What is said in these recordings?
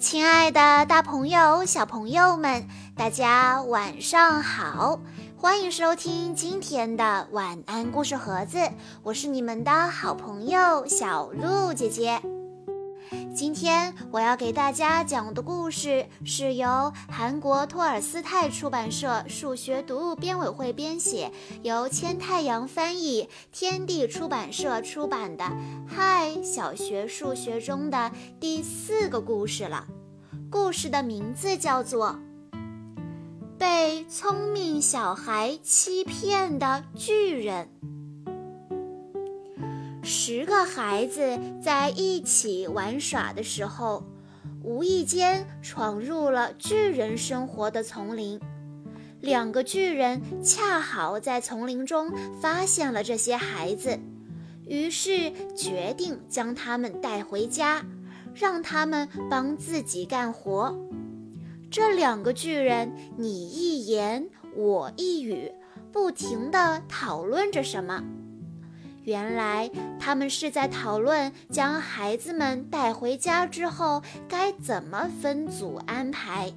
亲爱的，大朋友、小朋友们，大家晚上好！欢迎收听今天的晚安故事盒子，我是你们的好朋友小鹿姐姐。今天我要给大家讲的故事是由韩国托尔斯泰出版社数学读物编委会编写，由千太阳翻译，天地出版社出版的《嗨小学数学》中的第四个故事了。故事的名字叫做《被聪明小孩欺骗的巨人》。十个孩子在一起玩耍的时候，无意间闯入了巨人生活的丛林。两个巨人恰好在丛林中发现了这些孩子，于是决定将他们带回家。让他们帮自己干活。这两个巨人你一言我一语，不停地讨论着什么。原来他们是在讨论将孩子们带回家之后该怎么分组安排。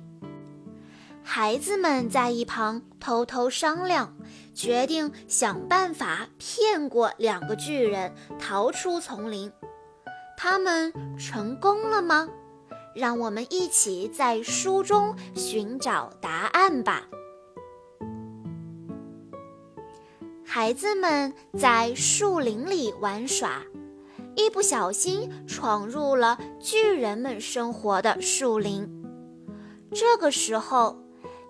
孩子们在一旁偷偷商量，决定想办法骗过两个巨人，逃出丛林。他们成功了吗？让我们一起在书中寻找答案吧。孩子们在树林里玩耍，一不小心闯入了巨人们生活的树林。这个时候，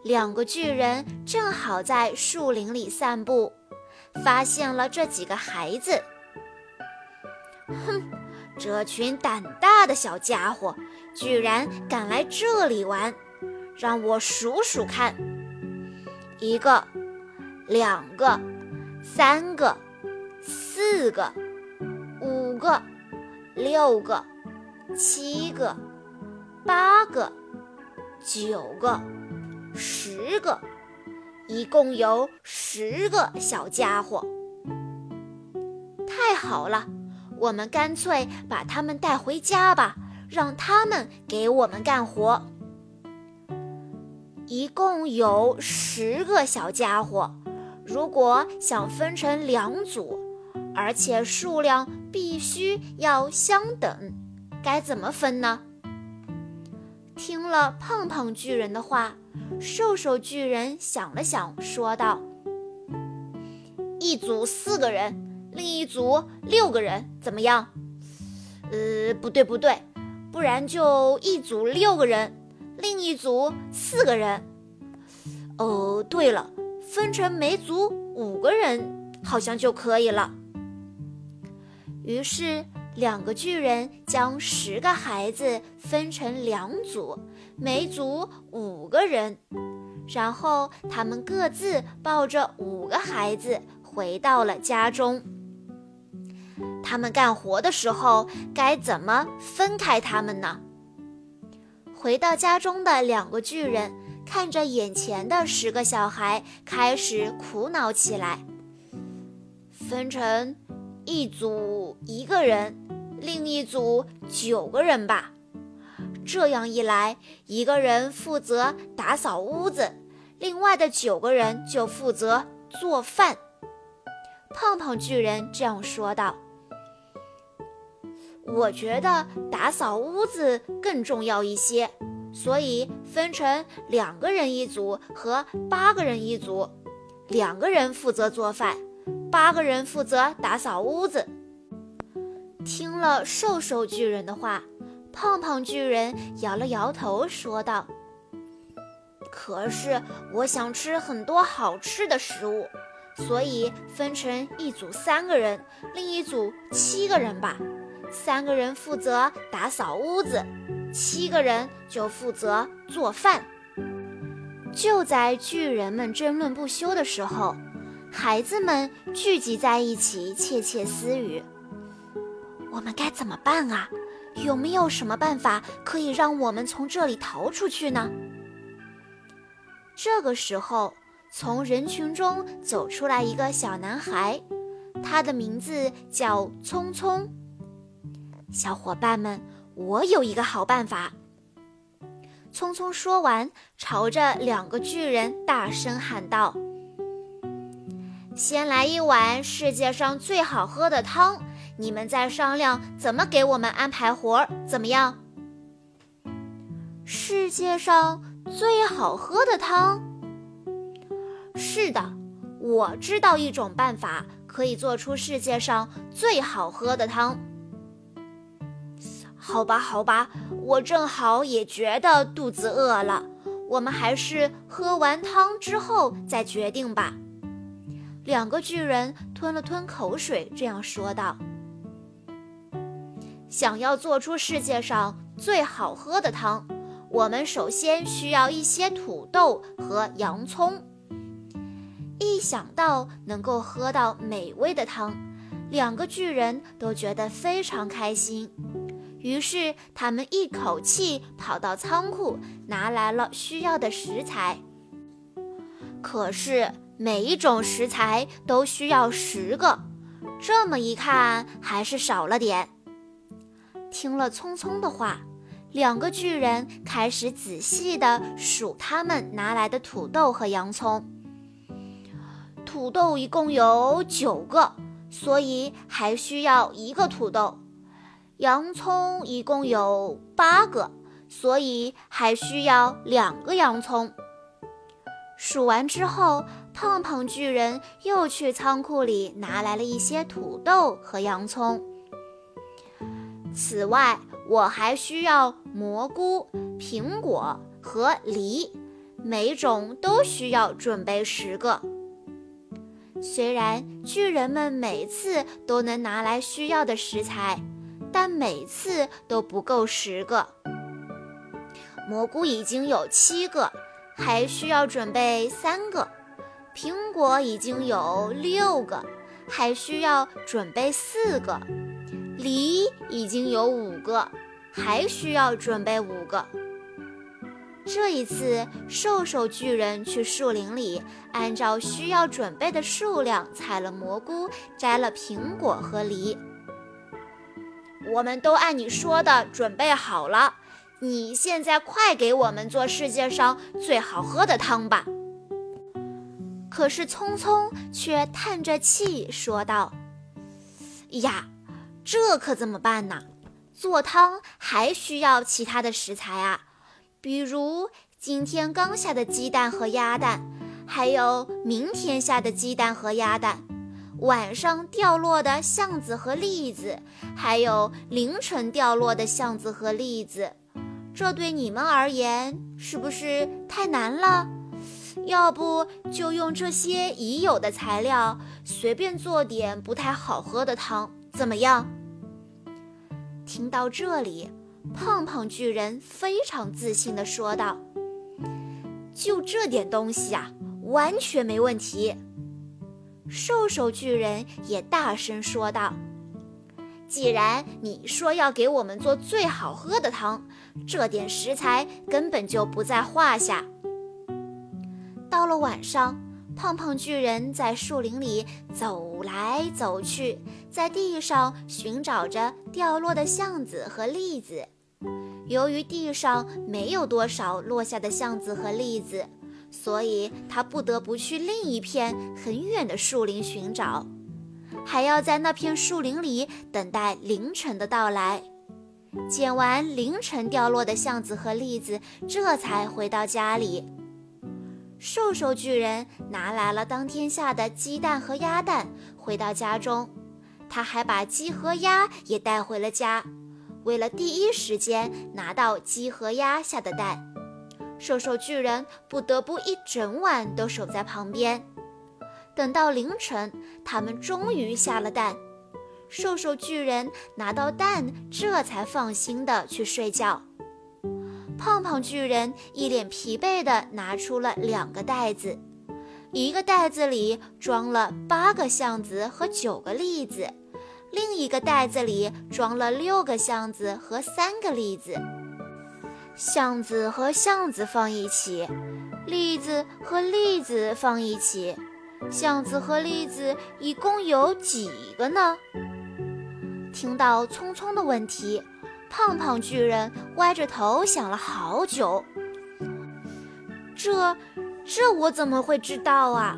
两个巨人正好在树林里散步，发现了这几个孩子。哼！这群胆大的小家伙居然敢来这里玩，让我数数看：一个、两个、三个、四个、五个、六个、七个、八个、九个、十个，一共有十个小家伙。太好了！我们干脆把他们带回家吧，让他们给我们干活。一共有十个小家伙，如果想分成两组，而且数量必须要相等，该怎么分呢？听了胖胖巨人的话，瘦瘦巨人想了想，说道：“一组四个人。”另一组六个人怎么样？呃，不对不对，不然就一组六个人，另一组四个人。哦，对了，分成每组五个人好像就可以了。于是，两个巨人将十个孩子分成两组，每组五个人，然后他们各自抱着五个孩子回到了家中。他们干活的时候该怎么分开他们呢？回到家中的两个巨人看着眼前的十个小孩，开始苦恼起来。分成一组一个人，另一组九个人吧。这样一来，一个人负责打扫屋子，另外的九个人就负责做饭。胖胖巨人这样说道。我觉得打扫屋子更重要一些，所以分成两个人一组和八个人一组，两个人负责做饭，八个人负责打扫屋子。听了瘦瘦巨人的话，胖胖巨人摇了摇头，说道：“可是我想吃很多好吃的食物，所以分成一组三个人，另一组七个人吧。”三个人负责打扫屋子，七个人就负责做饭。就在巨人们争论不休的时候，孩子们聚集在一起窃窃私语：“我们该怎么办啊？有没有什么办法可以让我们从这里逃出去呢？”这个时候，从人群中走出来一个小男孩，他的名字叫聪聪。小伙伴们，我有一个好办法。匆匆说完，朝着两个巨人大声喊道：“先来一碗世界上最好喝的汤，你们再商量怎么给我们安排活儿，怎么样？”世界上最好喝的汤？是的，我知道一种办法，可以做出世界上最好喝的汤。好吧，好吧，我正好也觉得肚子饿了，我们还是喝完汤之后再决定吧。两个巨人吞了吞口水，这样说道：“想要做出世界上最好喝的汤，我们首先需要一些土豆和洋葱。”一想到能够喝到美味的汤，两个巨人都觉得非常开心。于是，他们一口气跑到仓库，拿来了需要的食材。可是，每一种食材都需要十个，这么一看，还是少了点。听了聪聪的话，两个巨人开始仔细地数他们拿来的土豆和洋葱。土豆一共有九个，所以还需要一个土豆。洋葱一共有八个，所以还需要两个洋葱。数完之后，胖胖巨人又去仓库里拿来了一些土豆和洋葱。此外，我还需要蘑菇、苹果和梨，每种都需要准备十个。虽然巨人们每次都能拿来需要的食材。但每次都不够十个。蘑菇已经有七个，还需要准备三个；苹果已经有六个，还需要准备四个；梨已经有五个，还需要准备五个。这一次，瘦瘦巨人去树林里，按照需要准备的数量采了蘑菇，摘了苹果和梨。我们都按你说的准备好了，你现在快给我们做世界上最好喝的汤吧。可是聪聪却叹着气说道：“呀，这可怎么办呢？做汤还需要其他的食材啊，比如今天刚下的鸡蛋和鸭蛋，还有明天下的鸡蛋和鸭蛋。”晚上掉落的橡子和栗子，还有凌晨掉落的橡子和栗子，这对你们而言是不是太难了？要不就用这些已有的材料，随便做点不太好喝的汤，怎么样？听到这里，胖胖巨人非常自信地说道：“就这点东西啊，完全没问题。”瘦瘦巨人也大声说道：“既然你说要给我们做最好喝的汤，这点食材根本就不在话下。”到了晚上，胖胖巨人在树林里走来走去，在地上寻找着掉落的橡子和栗子。由于地上没有多少落下的橡子和栗子。所以他不得不去另一片很远的树林寻找，还要在那片树林里等待凌晨的到来。捡完凌晨掉落的橡子和栗子，这才回到家里。瘦瘦巨人拿来了当天下的鸡蛋和鸭蛋，回到家中，他还把鸡和鸭也带回了家，为了第一时间拿到鸡和鸭下的蛋。瘦瘦巨人不得不一整晚都守在旁边，等到凌晨，他们终于下了蛋。瘦瘦巨人拿到蛋，这才放心的去睡觉。胖胖巨人一脸疲惫地拿出了两个袋子，一个袋子里装了八个橡子和九个栗子，另一个袋子里装了六个橡子和三个栗子。橡子和橡子放一起，栗子和栗子放一起，橡子和栗子一共有几个呢？听到聪聪的问题，胖胖巨人歪着头想了好久，这，这我怎么会知道啊？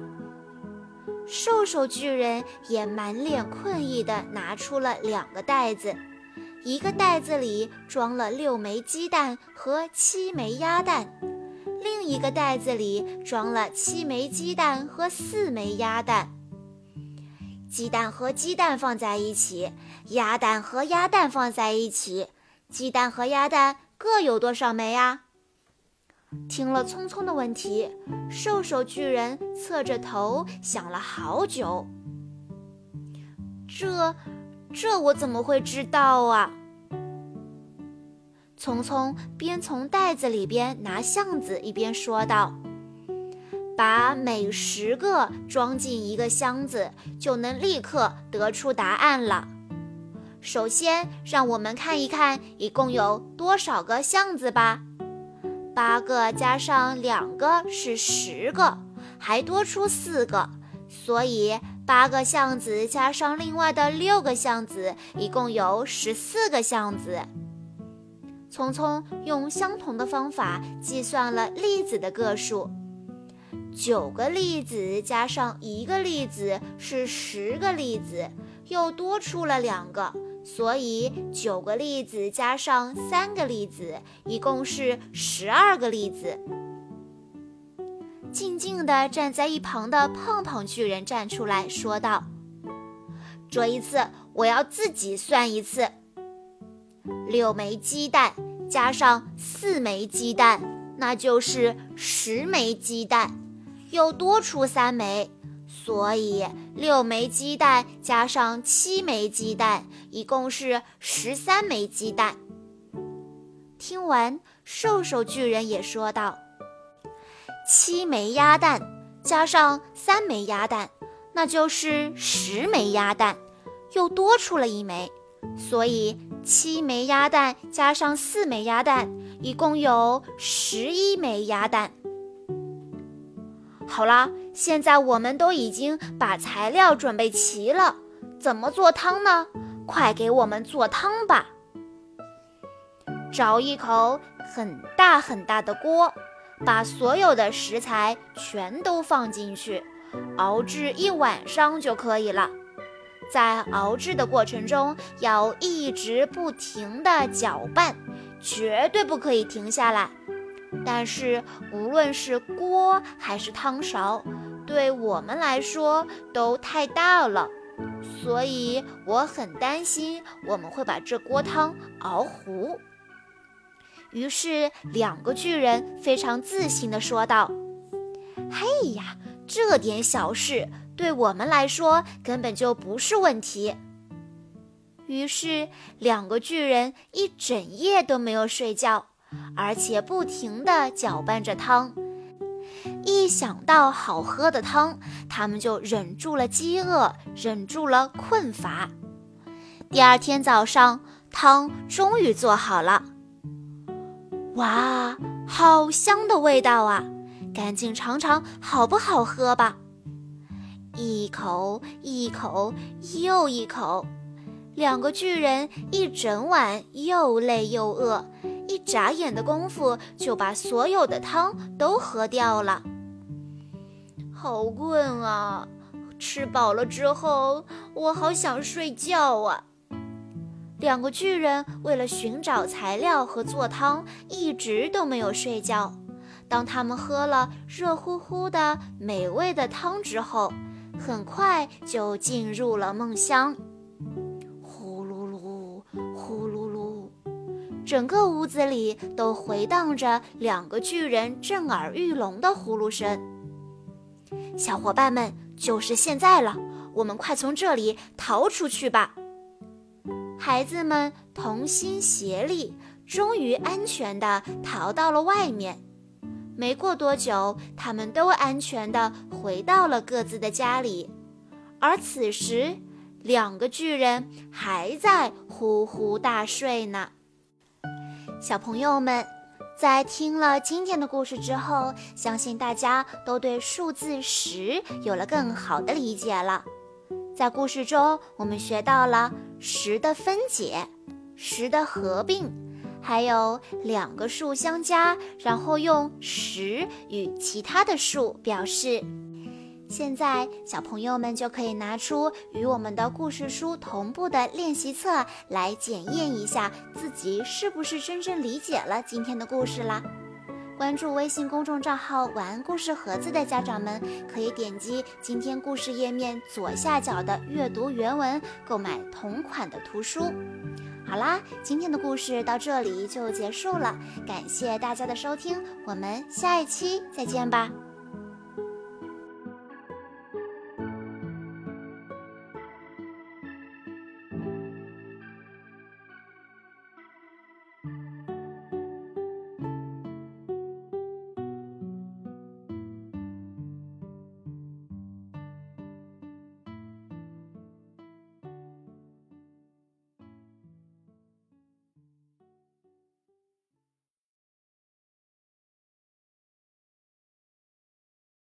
瘦瘦巨人也满脸困意地拿出了两个袋子，一个袋子里装了六枚鸡蛋和七枚鸭蛋，另一个袋子里装了七枚鸡蛋和四枚鸭蛋。鸡蛋和鸡蛋放在一起，鸭蛋和鸭蛋放在一起，鸡蛋和鸭蛋各有多少枚啊？听了聪聪的问题，瘦瘦巨人侧着头想了好久。这，这我怎么会知道啊？聪聪边从袋子里边拿橡子，一边说道：“把每十个装进一个箱子，就能立刻得出答案了。首先，让我们看一看一共有多少个箱子吧。”八个加上两个是十个，还多出四个，所以八个橡子加上另外的六个橡子，一共有十四个橡子。聪聪用相同的方法计算了粒子的个数，九个粒子加上一个粒子是十个粒子，又多出了两个。所以，九个粒子加上三个粒子，一共是十二个粒子。静静地站在一旁的胖胖巨人站出来说道：“这一次，我要自己算一次。六枚鸡蛋加上四枚鸡蛋，那就是十枚鸡蛋，又多出三枚。”所以，六枚鸡蛋加上七枚鸡蛋，一共是十三枚鸡蛋。听完，瘦瘦巨人也说道：“七枚鸭蛋加上三枚鸭蛋，那就是十枚鸭蛋，又多出了一枚。所以，七枚鸭蛋加上四枚鸭蛋，一共有十一枚鸭蛋。”好啦，现在我们都已经把材料准备齐了，怎么做汤呢？快给我们做汤吧！找一口很大很大的锅，把所有的食材全都放进去，熬制一晚上就可以了。在熬制的过程中，要一直不停地搅拌，绝对不可以停下来。但是，无论是锅还是汤勺，对我们来说都太大了，所以我很担心我们会把这锅汤熬糊。于是，两个巨人非常自信地说道：“嘿呀，这点小事对我们来说根本就不是问题。”于是，两个巨人一整夜都没有睡觉。而且不停地搅拌着汤，一想到好喝的汤，他们就忍住了饥饿，忍住了困乏。第二天早上，汤终于做好了。哇，好香的味道啊！赶紧尝尝好不好喝吧。一口一口又一口，两个巨人一整晚又累又饿。一眨眼的功夫，就把所有的汤都喝掉了。好困啊！吃饱了之后，我好想睡觉啊。两个巨人为了寻找材料和做汤，一直都没有睡觉。当他们喝了热乎乎的美味的汤之后，很快就进入了梦乡。呼噜噜，呼噜噜整个屋子里都回荡着两个巨人震耳欲聋的呼噜声。小伙伴们，就是现在了，我们快从这里逃出去吧！孩子们同心协力，终于安全地逃到了外面。没过多久，他们都安全地回到了各自的家里。而此时，两个巨人还在呼呼大睡呢。小朋友们，在听了今天的故事之后，相信大家都对数字十有了更好的理解了。在故事中，我们学到了十的分解、十的合并，还有两个数相加，然后用十与其他的数表示。现在，小朋友们就可以拿出与我们的故事书同步的练习册来检验一下自己是不是真正理解了今天的故事啦。关注微信公众账号“晚安故事盒子”的家长们，可以点击今天故事页面左下角的阅读原文，购买同款的图书。好啦，今天的故事到这里就结束了，感谢大家的收听，我们下一期再见吧。